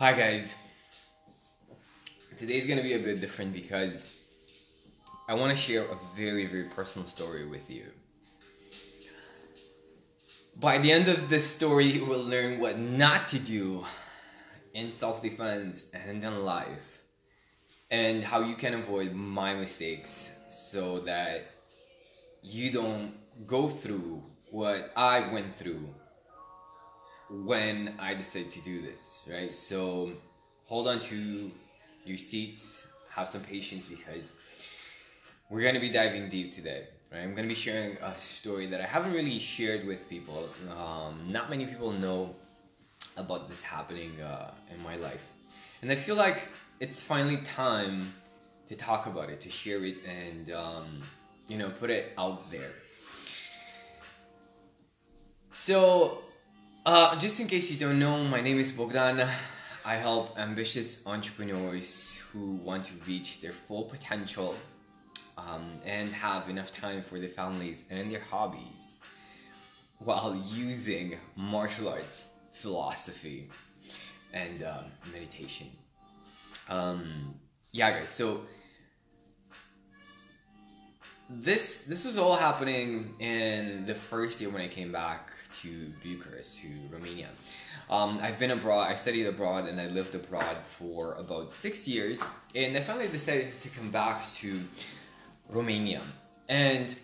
Hi guys. Today's gonna be a bit different because I want to share a very, very personal story with you. By the end of this story, you will learn what not to do in self defense and in life, and how you can avoid my mistakes so that you don't go through what I went through when I decided to do this, right? So hold on to your seats, have some patience because we're going to be diving deep today. Right? I'm going to be sharing a story that I haven't really shared with people. Um, not many people know about this happening uh, in my life. And I feel like it's finally time to talk about it, to share it, and um, you know, put it out there. So, uh, just in case you don't know, my name is Bogdan. I help ambitious entrepreneurs who want to reach their full potential um, and have enough time for their families and their hobbies while using martial arts, philosophy, and uh, meditation. Um, yeah, guys. So this this was all happening in the first year when I came back to Bucharest, to Romania. Um, I've been abroad, I studied abroad, and I lived abroad for about six years, and I finally decided to come back to Romania. And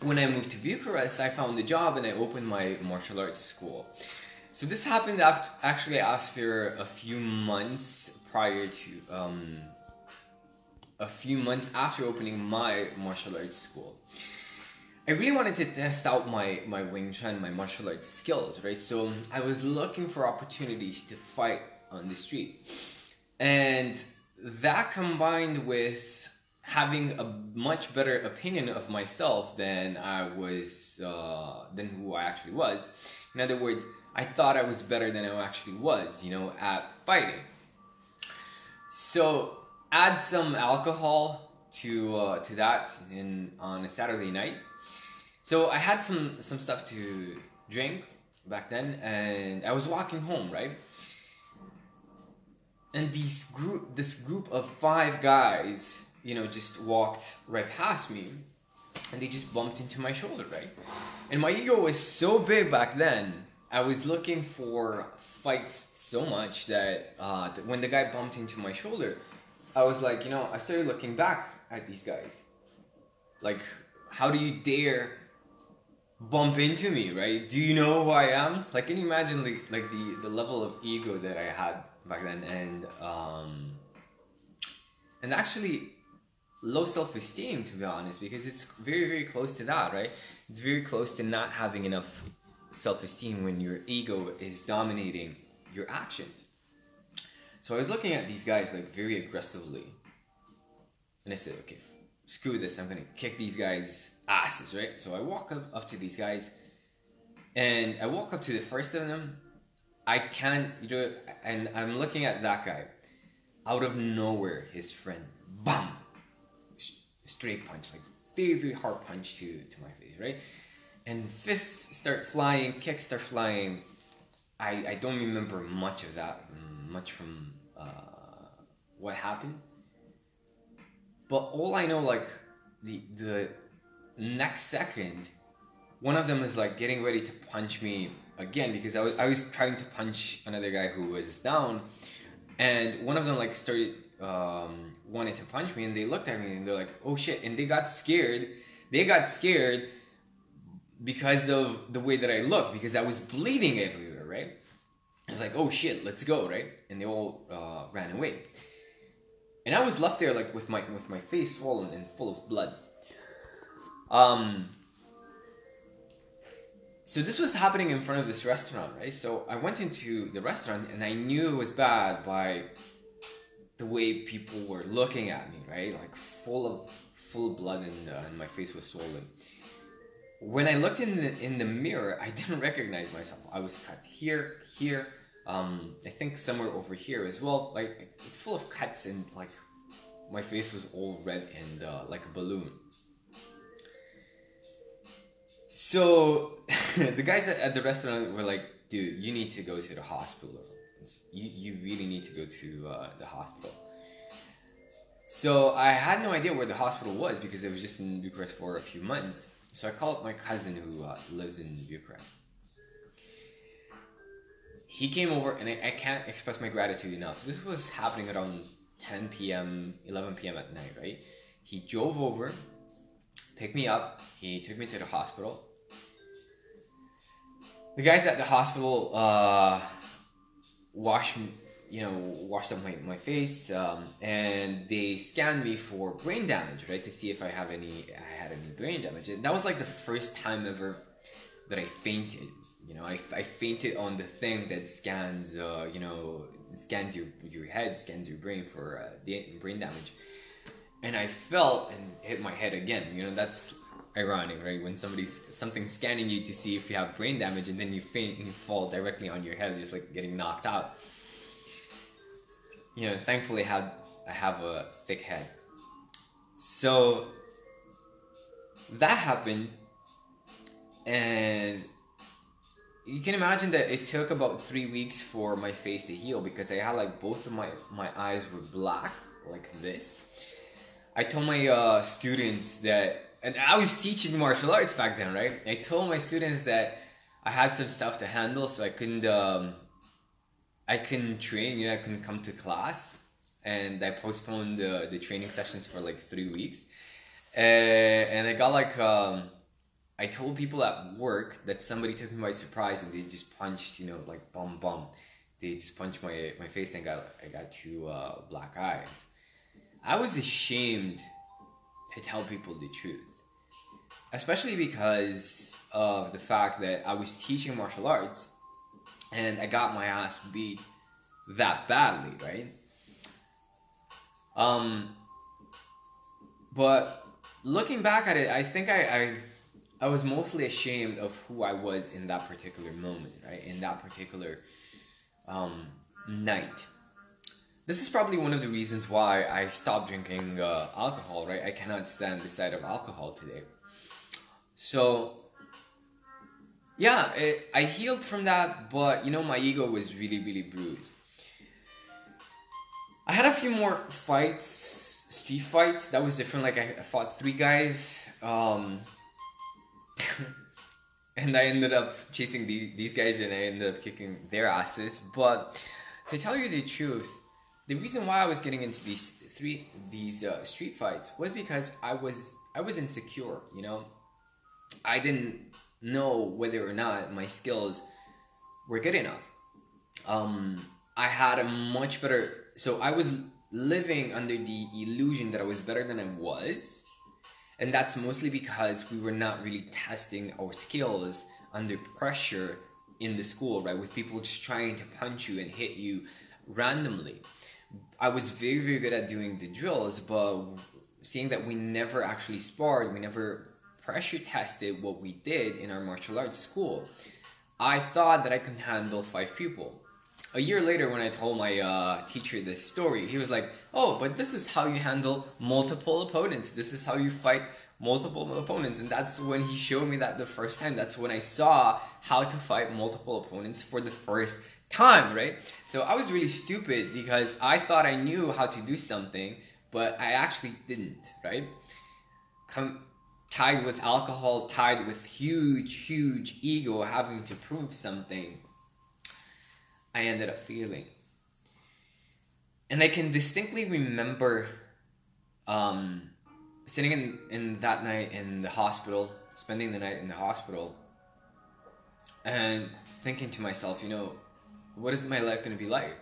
when I moved to Bucharest, I found a job and I opened my martial arts school. So this happened after, actually after a few months prior to um, a few months after opening my martial arts school. I really wanted to test out my, my Wing Chun, my martial arts skills, right? So I was looking for opportunities to fight on the street. And that combined with having a much better opinion of myself than I was, uh, than who I actually was. In other words, I thought I was better than I actually was, you know, at fighting. So add some alcohol to uh, to that in on a Saturday night. So I had some some stuff to drink back then, and I was walking home, right? And these group this group of five guys you know, just walked right past me and they just bumped into my shoulder, right? And my ego was so big back then. I was looking for fights so much that, uh, that when the guy bumped into my shoulder, I was like, you know, I started looking back at these guys. Like, how do you dare bump into me, right? Do you know who I am? Like, can you imagine the, like the, the level of ego that I had back then? And, um, and actually, low self-esteem to be honest because it's very very close to that right it's very close to not having enough self-esteem when your ego is dominating your actions so i was looking at these guys like very aggressively. And i said okay screw this. I'm gonna kick these guys asses right? So i walk up, up to these guys and i walk up to the first of them. I can't you know and i'm looking at that guy. Out of nowhere his friend bam! Straight punch, like very, very hard punch to, to my face, right? And fists start flying, kicks start flying. I, I don't remember much of that, much from uh, what happened. But all I know, like, the, the next second, one of them is like getting ready to punch me again because I was, I was trying to punch another guy who was down. And one of them like started um, wanted to punch me, and they looked at me and they're like, "Oh shit!" And they got scared. They got scared because of the way that I looked, because I was bleeding everywhere, right? Was like, "Oh shit, let's go!" Right? And they all uh, ran away, and I was left there like with my with my face swollen and full of blood. Um. So this was happening in front of this restaurant, right? So I went into the restaurant and I knew it was bad by the way people were looking at me, right? Like full of full of blood and, uh, and my face was swollen. When I looked in the in the mirror, I didn't recognize myself. I was cut here, here, um, I think somewhere over here as well, like full of cuts and like my face was all red and uh, like a balloon. So the guys at, at the restaurant were like, "Dude, you need to go to the hospital You you really need to go to uh, the hospital." So I had no idea where the hospital was because I was just in Bucharest for a few months. So I called up my cousin who uh, lives in Bucharest. He came over, and I, I can't express my gratitude enough. This was happening around 10 p.m., 11 p.m. at night, right? He drove over, picked me up, he took me to the hospital. The guys at the hospital uh, washed, you know, washed up my, my face, um, and they scanned me for brain damage, right, to see if I have any, I had any brain damage. And that was like the first time ever that I fainted. You know, I, I fainted on the thing that scans, uh, you know, scans your your head, scans your brain for uh, brain damage. And I fell and hit my head again. You know, that's ironic, right? When somebody's something scanning you to see if you have brain damage, and then you faint and you fall directly on your head, just like getting knocked out. You know, thankfully, I had I have a thick head, so that happened, and you can imagine that it took about three weeks for my face to heal because I had like both of my my eyes were black like this. I told my uh, students that, and I was teaching martial arts back then, right? I told my students that I had some stuff to handle, so I couldn't um, I couldn't train. You know, I couldn't come to class, and I postponed the the training sessions for like three weeks, uh, and I got like. Um, I told people at work that somebody took me by surprise and they just punched, you know, like bum bum. They just punched my my face and got I got two uh, black eyes. I was ashamed to tell people the truth, especially because of the fact that I was teaching martial arts and I got my ass beat that badly, right? Um, but looking back at it, I think I, I I was mostly ashamed of who I was in that particular moment, right? In that particular um, night. This is probably one of the reasons why I stopped drinking uh, alcohol, right? I cannot stand the sight of alcohol today. So, yeah, it, I healed from that, but you know, my ego was really, really bruised. I had a few more fights, street fights. That was different. Like I fought three guys. Um, and I ended up chasing the, these guys and I ended up kicking their asses. But to tell you the truth, the reason why I was getting into these three these uh, street fights was because I was I was insecure. You know, I didn't know whether or not my skills were good enough. Um, I had a much better. So I was living under the illusion that I was better than I was and that's mostly because we were not really testing our skills under pressure in the school, right? With people just trying to punch you and hit you randomly. I was very, very good at doing the drills, but seeing that we never actually sparred, we never pressure tested what we did in our martial arts school, I thought that I could handle five people. A year later, when I told my uh, teacher this story, he was like, "Oh, but this is how you handle multiple opponents. This is how you fight multiple opponents." And that's when he showed me that the first time. That's when I saw how to fight multiple opponents for the first time, right? So I was really stupid because I thought I knew how to do something, but I actually didn't, right? Come tied with alcohol, tied with huge, huge ego, having to prove something I ended up feeling. And I can distinctly remember um, sitting in, in that night in the hospital, spending the night in the hospital, and thinking to myself, you know, what is my life going to be like?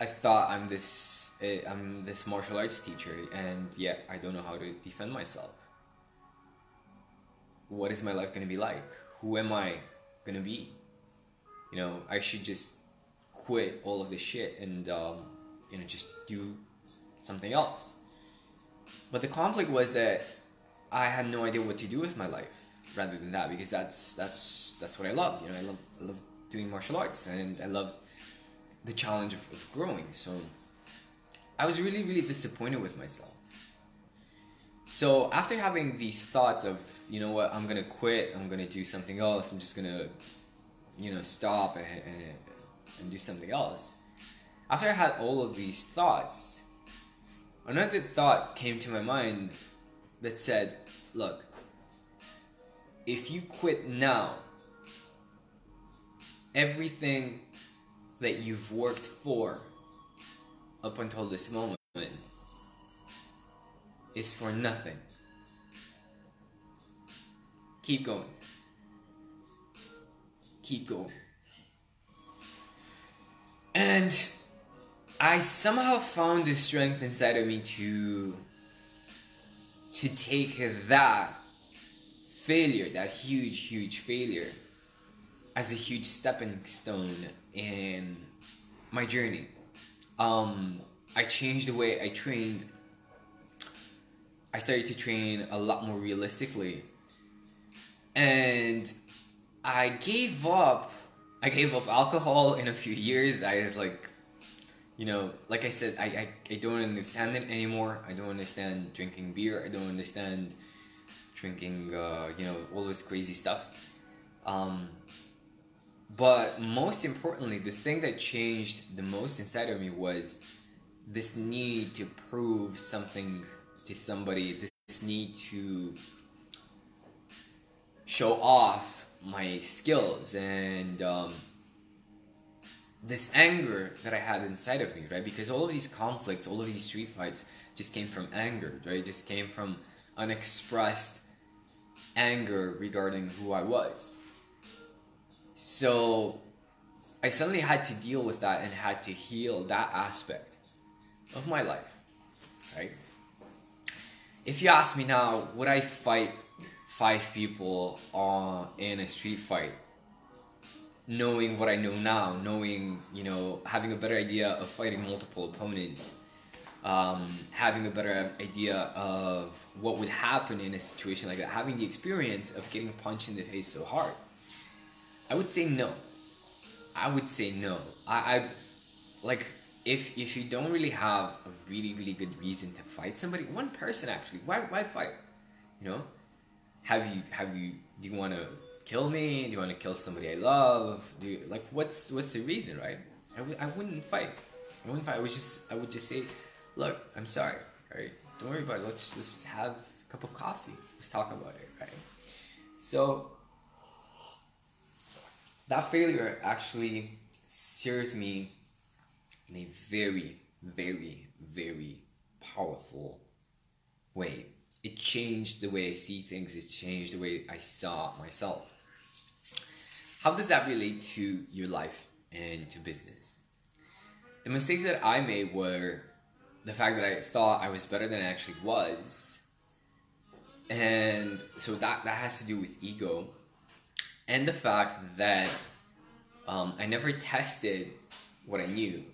I thought I'm this eh, I'm this martial arts teacher, and yet I don't know how to defend myself. What is my life going to be like? Who am I going to be? You know, I should just quit all of this shit and um, you know just do something else. But the conflict was that I had no idea what to do with my life rather than that because that's that's that's what I loved. You know, I love I love doing martial arts and I loved the challenge of, of growing. So I was really really disappointed with myself. So after having these thoughts of you know what I'm gonna quit, I'm gonna do something else, I'm just gonna you know, stop and, and and do something else. After I had all of these thoughts, another thought came to my mind that said, look, if you quit now, everything that you've worked for up until this moment is for nothing. Keep going. Keep going. And I somehow found the strength inside of me to to take that failure, that huge, huge failure, as a huge stepping stone in my journey. Um, I changed the way I trained. I started to train a lot more realistically. And I gave up I gave up alcohol in a few years. I was like you know, like I said, I, I, I don't understand it anymore. I don't understand drinking beer. I don't understand drinking, uh, you know, all this crazy stuff. Um, but most importantly, the thing that changed the most inside of me was this need to prove something to somebody, this need to show off my skills and um, this anger that I had inside of me, right? Because all of these conflicts, all of these street fights just came from anger, right? Just came from unexpressed anger regarding who I was. So I suddenly had to deal with that and had to heal that aspect of my life, right? If you ask me now, would I fight five people on in a street fight? knowing what I know now, knowing, you know, having a better idea of fighting multiple opponents, um, having a better idea of what would happen in a situation like that, having the experience of getting punched in the face so hard, I would say no. I would say no. I, I like if if you don't really have a really really good reason to fight somebody, one person actually, why why fight? You know, have you have you do you want to kill me? Do you want to kill somebody I love? Do you, like what's what's the reason, right? I w- I wouldn't fight. I wouldn't fight. I would just I would just say, look, I'm sorry, right? Don't worry about it. Let's just have a cup of coffee. Let's talk about it, right? So that failure actually served me in a very, very, very powerful way. It changed the way I see things. It changed the way I saw myself. How does that relate to your life and to business? The mistakes that I made were the fact that I thought I was better than I actually was. And so that, that has to do with ego. And the fact that um, I never tested what I knew.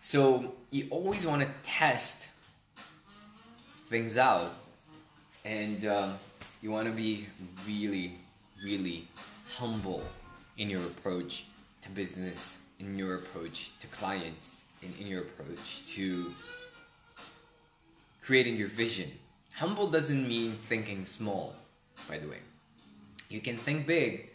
So you always want to test things out. And um, you want to be really, really humble in your approach to business, in your approach to clients, and in your approach to creating your vision. Humble doesn't mean thinking small, by the way. You can think big,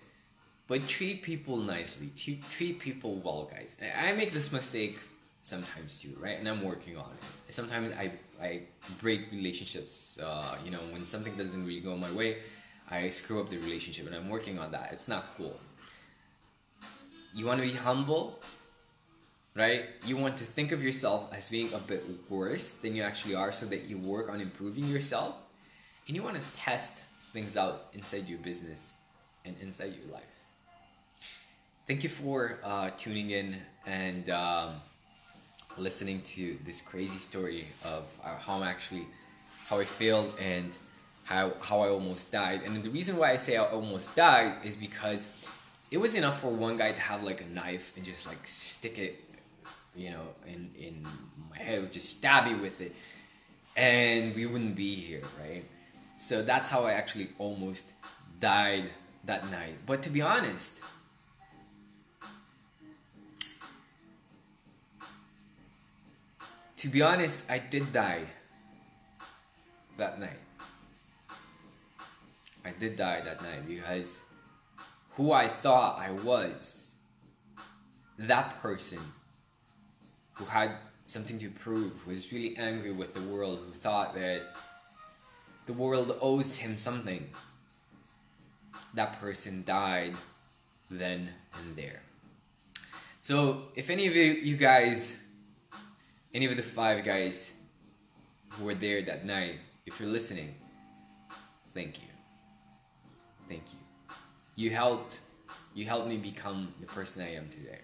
but treat people nicely. Treat people well, guys. I make this mistake sometimes too, right? And I'm working on it. Sometimes I, I break relationships, uh, you know, when something doesn't really go my way I screw up the relationship, and I'm working on that. It's not cool. You want to be humble, right? You want to think of yourself as being a bit worse than you actually are so that you work on improving yourself. And you want to test things out inside your business and inside your life. Thank you for uh, tuning in and um, listening to this crazy story of uh, how I'm actually, how I failed and how how I almost died. And the reason why I say I almost died is because it was enough for one guy to have like a knife and just like stick it, you know, in in my head, just stab me with it, and we wouldn't be here, right? So that's how I actually almost died that night. But to be honest, to be honest, I did die that night. I did die that night because who I thought I was that person who had something to prove, who was really angry with the world, who thought that the world owes him something, that person died then and there. So, if any of you, you guys, any of the five guys who were there that night, if you're listening, thank you. Thank you. You helped you helped me become the person I am today.